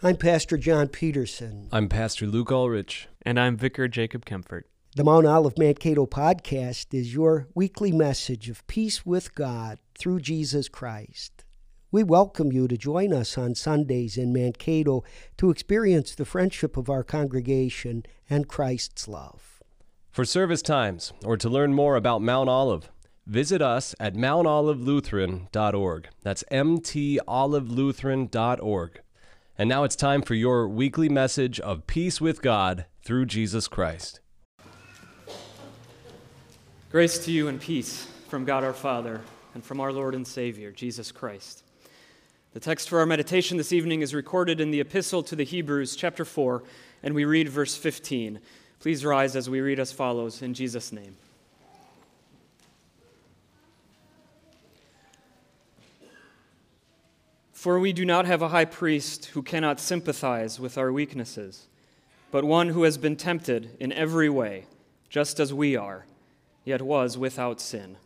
I'm Pastor John Peterson. I'm Pastor Luke Ulrich. And I'm Vicar Jacob Kempfert. The Mount Olive Mankato podcast is your weekly message of peace with God through Jesus Christ. We welcome you to join us on Sundays in Mankato to experience the friendship of our congregation and Christ's love. For service times or to learn more about Mount Olive, visit us at mountolivelutheran.org. That's mtolivelutheran.org. And now it's time for your weekly message of peace with God through Jesus Christ. Grace to you and peace from God our Father and from our Lord and Savior, Jesus Christ. The text for our meditation this evening is recorded in the Epistle to the Hebrews, chapter 4, and we read verse 15. Please rise as we read as follows in Jesus' name. For we do not have a high priest who cannot sympathize with our weaknesses, but one who has been tempted in every way, just as we are, yet was without sin.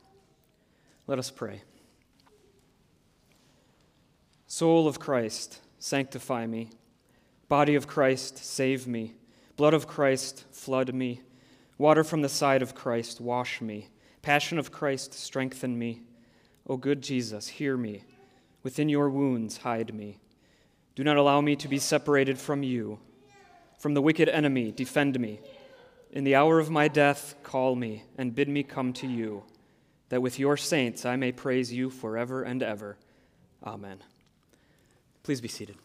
Let us pray. Soul of Christ, sanctify me. Body of Christ, save me. Blood of Christ, flood me. Water from the side of Christ, wash me. Passion of Christ, strengthen me. O good Jesus, hear me. Within your wounds, hide me. Do not allow me to be separated from you. From the wicked enemy, defend me. In the hour of my death, call me and bid me come to you, that with your saints I may praise you forever and ever. Amen. Please be seated.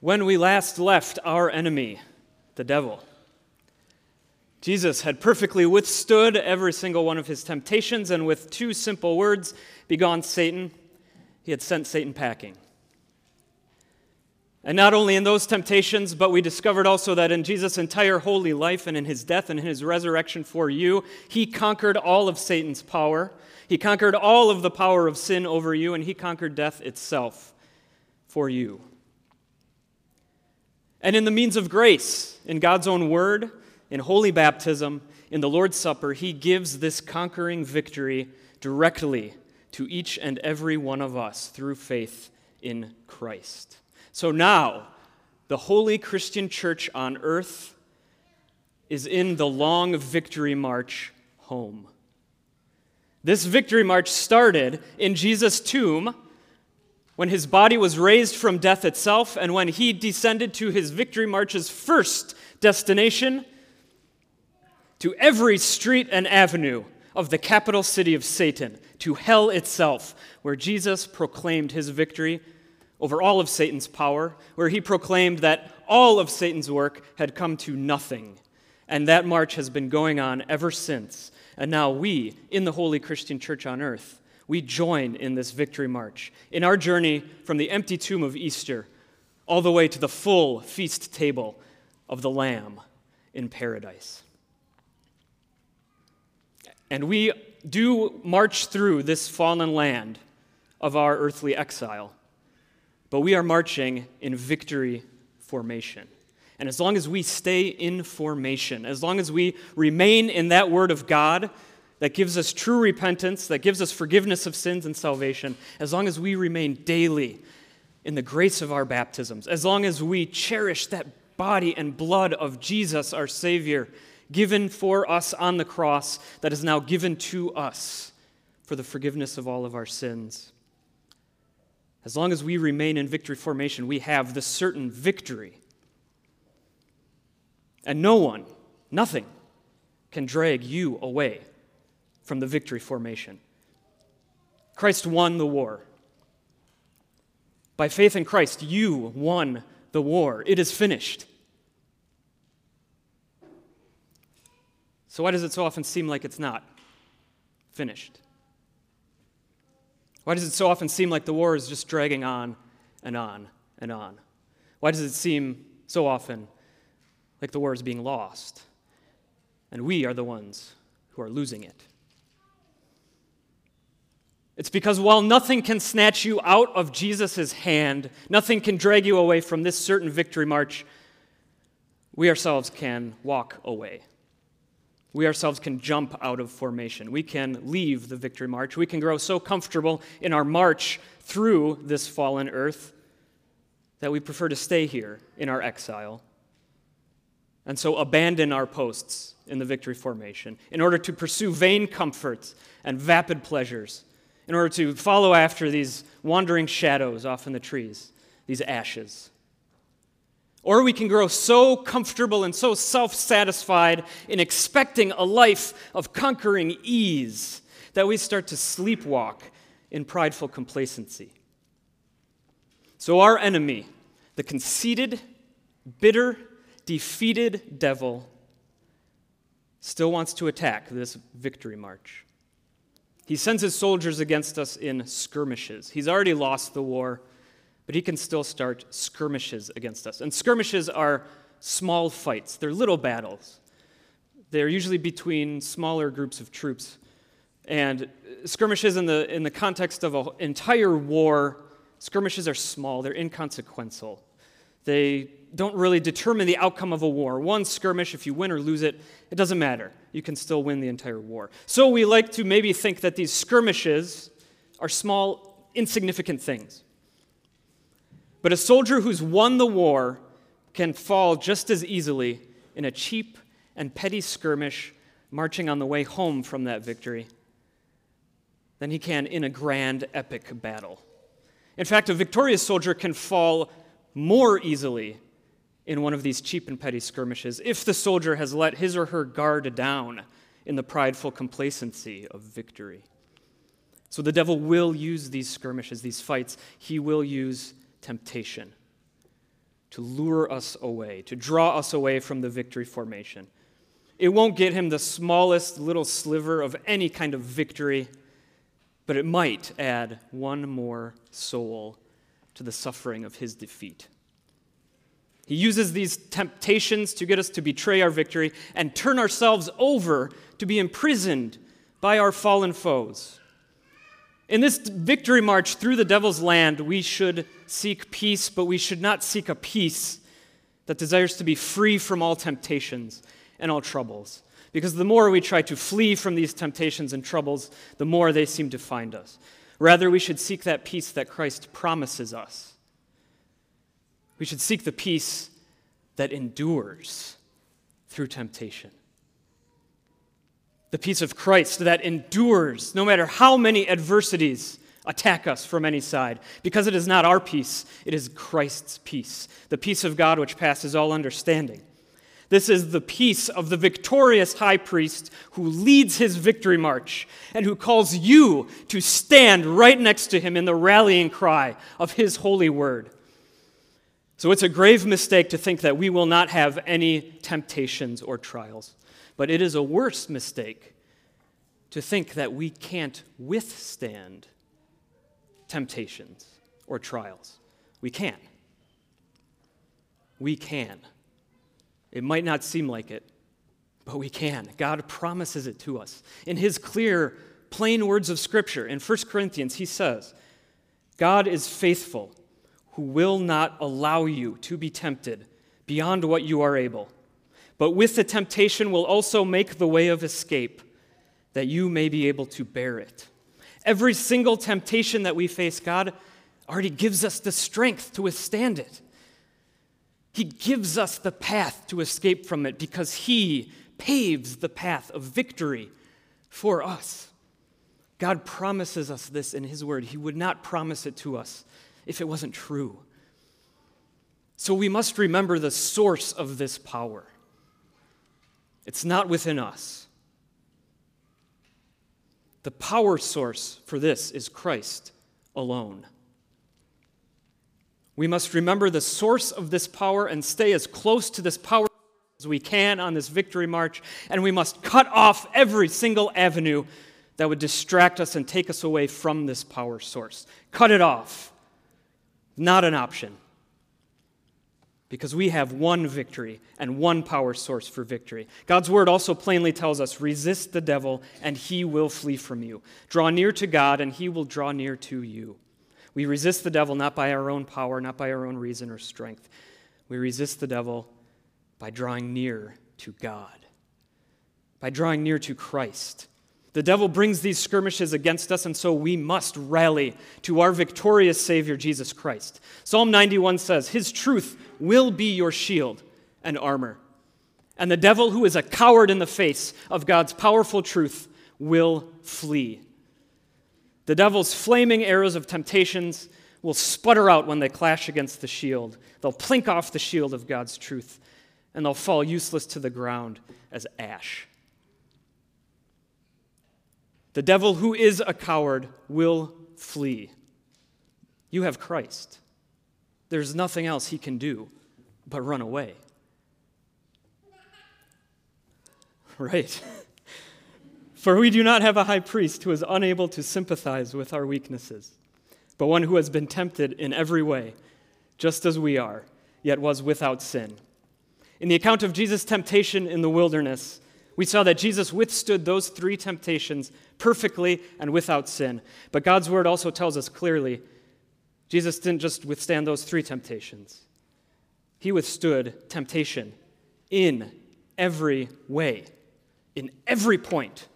When we last left our enemy, the devil, Jesus had perfectly withstood every single one of his temptations, and with two simple words, Begone Satan, he had sent Satan packing. And not only in those temptations, but we discovered also that in Jesus' entire holy life and in his death and in his resurrection for you, he conquered all of Satan's power. He conquered all of the power of sin over you, and he conquered death itself for you. And in the means of grace, in God's own word, in holy baptism, in the Lord's Supper, he gives this conquering victory directly to each and every one of us through faith in Christ. So now, the holy Christian church on earth is in the long victory march home. This victory march started in Jesus' tomb when his body was raised from death itself and when he descended to his victory march's first destination to every street and avenue of the capital city of Satan, to hell itself, where Jesus proclaimed his victory over all of Satan's power, where he proclaimed that all of Satan's work had come to nothing. And that march has been going on ever since. And now we, in the Holy Christian Church on earth, we join in this victory march, in our journey from the empty tomb of Easter all the way to the full feast table of the Lamb in paradise. And we do march through this fallen land of our earthly exile, but we are marching in victory formation. And as long as we stay in formation, as long as we remain in that word of God that gives us true repentance, that gives us forgiveness of sins and salvation, as long as we remain daily in the grace of our baptisms, as long as we cherish that body and blood of Jesus, our Savior, given for us on the cross that is now given to us for the forgiveness of all of our sins. As long as we remain in victory formation, we have the certain victory. And no one, nothing, can drag you away from the victory formation. Christ won the war. By faith in Christ, you won the war. It is finished. So, why does it so often seem like it's not finished? Why does it so often seem like the war is just dragging on and on and on? Why does it seem so often like the war is being lost? And we are the ones who are losing it. It's because while nothing can snatch you out of Jesus' hand, nothing can drag you away from this certain victory march, we ourselves can walk away We ourselves can jump out of formation. We can leave the victory march. We can grow so comfortable in our march through this fallen earth that we prefer to stay here in our exile. And so abandon our posts in the victory formation in order to pursue vain comforts and vapid pleasures, in order to follow after these wandering shadows off in the trees, these ashes. Or we can grow so comfortable and so self satisfied in expecting a life of conquering ease that we start to sleepwalk in prideful complacency. So, our enemy, the conceited, bitter, defeated devil, still wants to attack this victory march. He sends his soldiers against us in skirmishes. He's already lost the war but he can still start skirmishes against us. And skirmishes are small fights, they're little battles. They're usually between smaller groups of troops. And skirmishes in the, in the context of an entire war, skirmishes are small, they're inconsequential. They don't really determine the outcome of a war. One skirmish, if you win or lose it, it doesn't matter. You can still win the entire war. So we like to maybe think that these skirmishes are small, insignificant things. But a soldier who's won the war can fall just as easily in a cheap and petty skirmish marching on the way home from that victory than he can in a grand epic battle. In fact, a victorious soldier can fall more easily in one of these cheap and petty skirmishes if the soldier has let his or her guard down in the prideful complacency of victory. So the devil will use these skirmishes, these fights. He will use temptation to lure us away, to draw us away from the victory formation. It won't get him the smallest little sliver of any kind of victory, but it might add one more soul to the suffering of his defeat. He uses these temptations to get us to betray our victory and turn ourselves over to be imprisoned by our fallen foes. In this victory march through the devil's land, we should seek peace, but we should not seek a peace that desires to be free from all temptations and all troubles. Because the more we try to flee from these temptations and troubles, the more they seem to find us. Rather, we should seek that peace that Christ promises us. We should seek the peace that endures through temptation the peace of Christ that endures no matter how many adversities attack us from any side. Because it is not our peace, it is Christ's peace, the peace of God which passes all understanding. This is the peace of the victorious high priest who leads his victory march and who calls you to stand right next to him in the rallying cry of his holy word. So it's a grave mistake to think that we will not have any temptations or trials. But it is a worse mistake to think that we can't withstand temptations or trials. We can. We can. It might not seem like it, but we can. God promises it to us. In His clear, plain words of Scripture, in 1 Corinthians, He says, God is faithful, who will not allow you to be tempted beyond what you are able but with the temptation will also make the way of escape, that you may be able to bear it. Every single temptation that we face, God already gives us the strength to withstand it. He gives us the path to escape from it because He paves the path of victory for us. God promises us this in His Word. He would not promise it to us if it wasn't true. So we must remember the source of this power. It's not within us. The power source for this is Christ alone. We must remember the source of this power and stay as close to this power as we can on this victory march, and we must cut off every single avenue that would distract us and take us away from this power source. Cut it off. Not an option because we have one victory and one power source for victory. God's word also plainly tells us resist the devil and he will flee from you. Draw near to God and he will draw near to you. We resist the devil not by our own power, not by our own reason or strength. We resist the devil by drawing near to God, by drawing near to Christ. The devil brings these skirmishes against us, and so we must rally to our victorious Savior, Jesus Christ. Psalm 91 says, His truth will be your shield and armor. And the devil, who is a coward in the face of God's powerful truth, will flee. The devil's flaming arrows of temptations will sputter out when they clash against the shield. They'll plink off the shield of God's truth, and they'll fall useless to the ground as ash. The devil, who is a coward, will flee. You have Christ. There's nothing else he can do but run away. Right. For we do not have a high priest who is unable to sympathize with our weaknesses, but one who has been tempted in every way, just as we are, yet was without sin. In the account of Jesus' temptation in the wilderness, we saw that Jesus withstood those three temptations perfectly and without sin. But God's word also tells us clearly Jesus didn't just withstand those three temptations, he withstood temptation in every way, in every point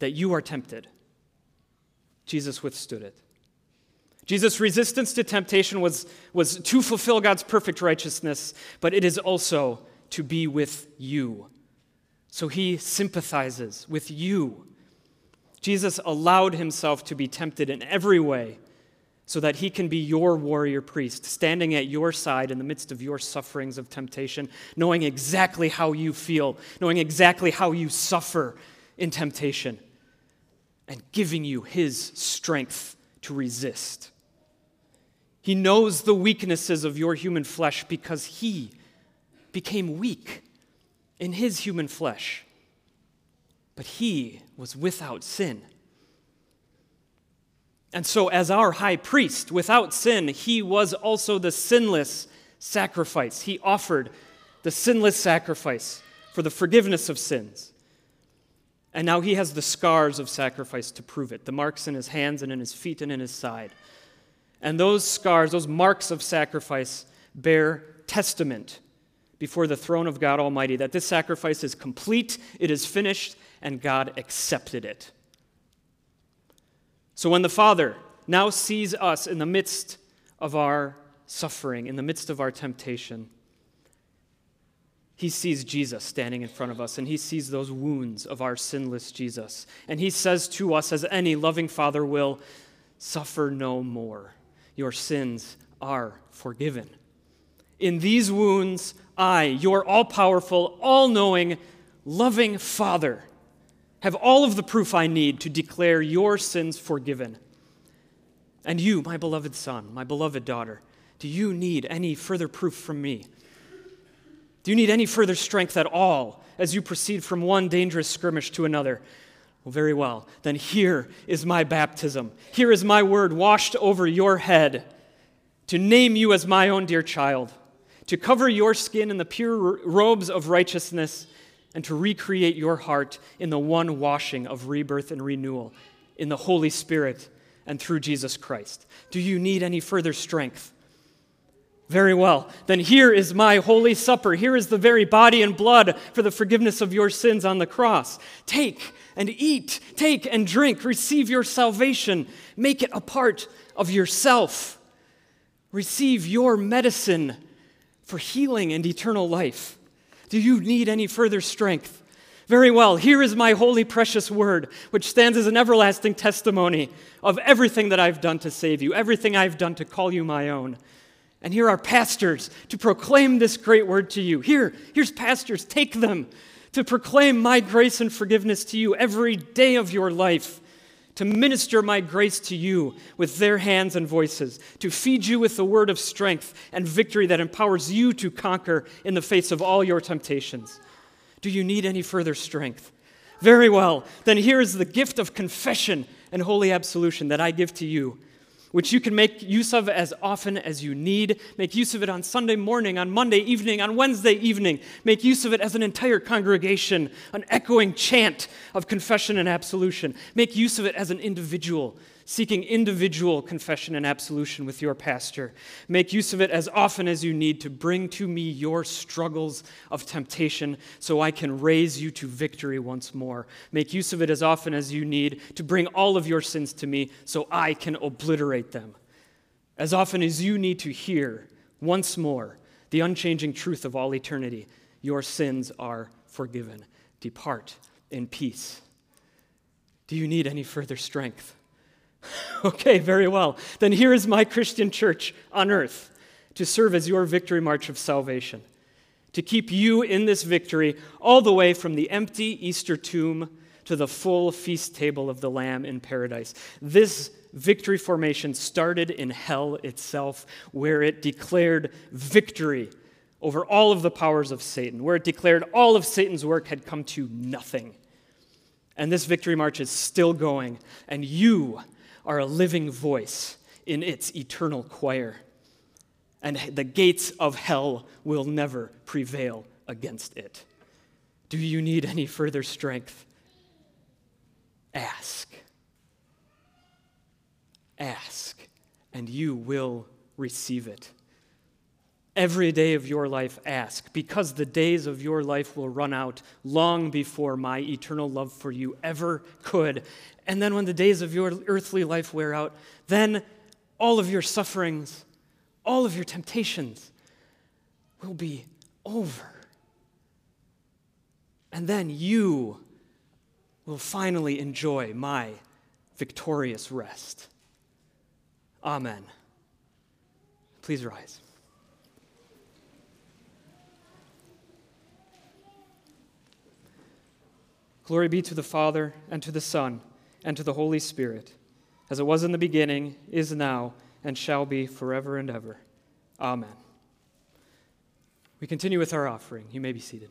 that you are tempted. Jesus withstood it. Jesus' resistance to temptation was, was to fulfill God's perfect righteousness, but it is also to be with you so he sympathizes with you. Jesus allowed himself to be tempted in every way so that he can be your warrior priest, standing at your side in the midst of your sufferings of temptation, knowing exactly how you feel, knowing exactly how you suffer in temptation, and giving you his strength to resist. He knows the weaknesses of your human flesh because he became weak in his human flesh, but he was without sin. And so, as our high priest without sin, he was also the sinless sacrifice. He offered the sinless sacrifice for the forgiveness of sins. And now he has the scars of sacrifice to prove it the marks in his hands and in his feet and in his side. And those scars, those marks of sacrifice, bear testament before the throne of God Almighty that this sacrifice is complete, it is finished, and God accepted it. So when the Father now sees us in the midst of our suffering, in the midst of our temptation, he sees Jesus standing in front of us, and he sees those wounds of our sinless Jesus. And he says to us, as any loving father will, Suffer no more. Your sins are forgiven. In these wounds, I, your all powerful, all knowing, loving Father, have all of the proof I need to declare your sins forgiven. And you, my beloved son, my beloved daughter, do you need any further proof from me? Do you need any further strength at all as you proceed from one dangerous skirmish to another? Well, very well. Then here is my baptism. Here is my word washed over your head to name you as my own dear child to cover your skin in the pure robes of righteousness, and to recreate your heart in the one washing of rebirth and renewal in the Holy Spirit and through Jesus Christ. Do you need any further strength? Very well. Then here is my holy supper. Here is the very body and blood for the forgiveness of your sins on the cross. Take and eat. Take and drink. Receive your salvation. Make it a part of yourself. Receive your medicine for healing and eternal life. Do you need any further strength? Very well, here is my holy, precious word, which stands as an everlasting testimony of everything that I've done to save you, everything I've done to call you my own. And here are pastors to proclaim this great word to you. Here, here's pastors, take them to proclaim my grace and forgiveness to you every day of your life to minister my grace to you with their hands and voices, to feed you with the word of strength and victory that empowers you to conquer in the face of all your temptations. Do you need any further strength? Very well. Then here is the gift of confession and holy absolution that I give to you which you can make use of as often as you need. Make use of it on Sunday morning, on Monday evening, on Wednesday evening. Make use of it as an entire congregation, an echoing chant of confession and absolution. Make use of it as an individual seeking individual confession and absolution with your pastor. Make use of it as often as you need to bring to me your struggles of temptation so I can raise you to victory once more. Make use of it as often as you need to bring all of your sins to me so I can obliterate them. As often as you need to hear once more the unchanging truth of all eternity, your sins are forgiven. Depart in peace. Do you need any further strength? okay, very well. Then here is my Christian church on earth to serve as your victory march of salvation, to keep you in this victory all the way from the empty Easter tomb to the full feast table of the Lamb in paradise. This victory formation started in hell itself, where it declared victory over all of the powers of Satan, where it declared all of Satan's work had come to nothing. And this victory march is still going, and you are a living voice in its eternal choir. And the gates of hell will never prevail against it. Do you need any further strength? Ask. Ask, and you will receive it. Every day of your life, ask, because the days of your life will run out long before my eternal love for you ever could. And then, when the days of your earthly life wear out, then all of your sufferings, all of your temptations will be over. And then you will finally enjoy my victorious rest. Amen. Please rise. Glory be to the Father, and to the Son, and to the Holy Spirit, as it was in the beginning, is now, and shall be forever and ever. Amen. We continue with our offering. You may be seated.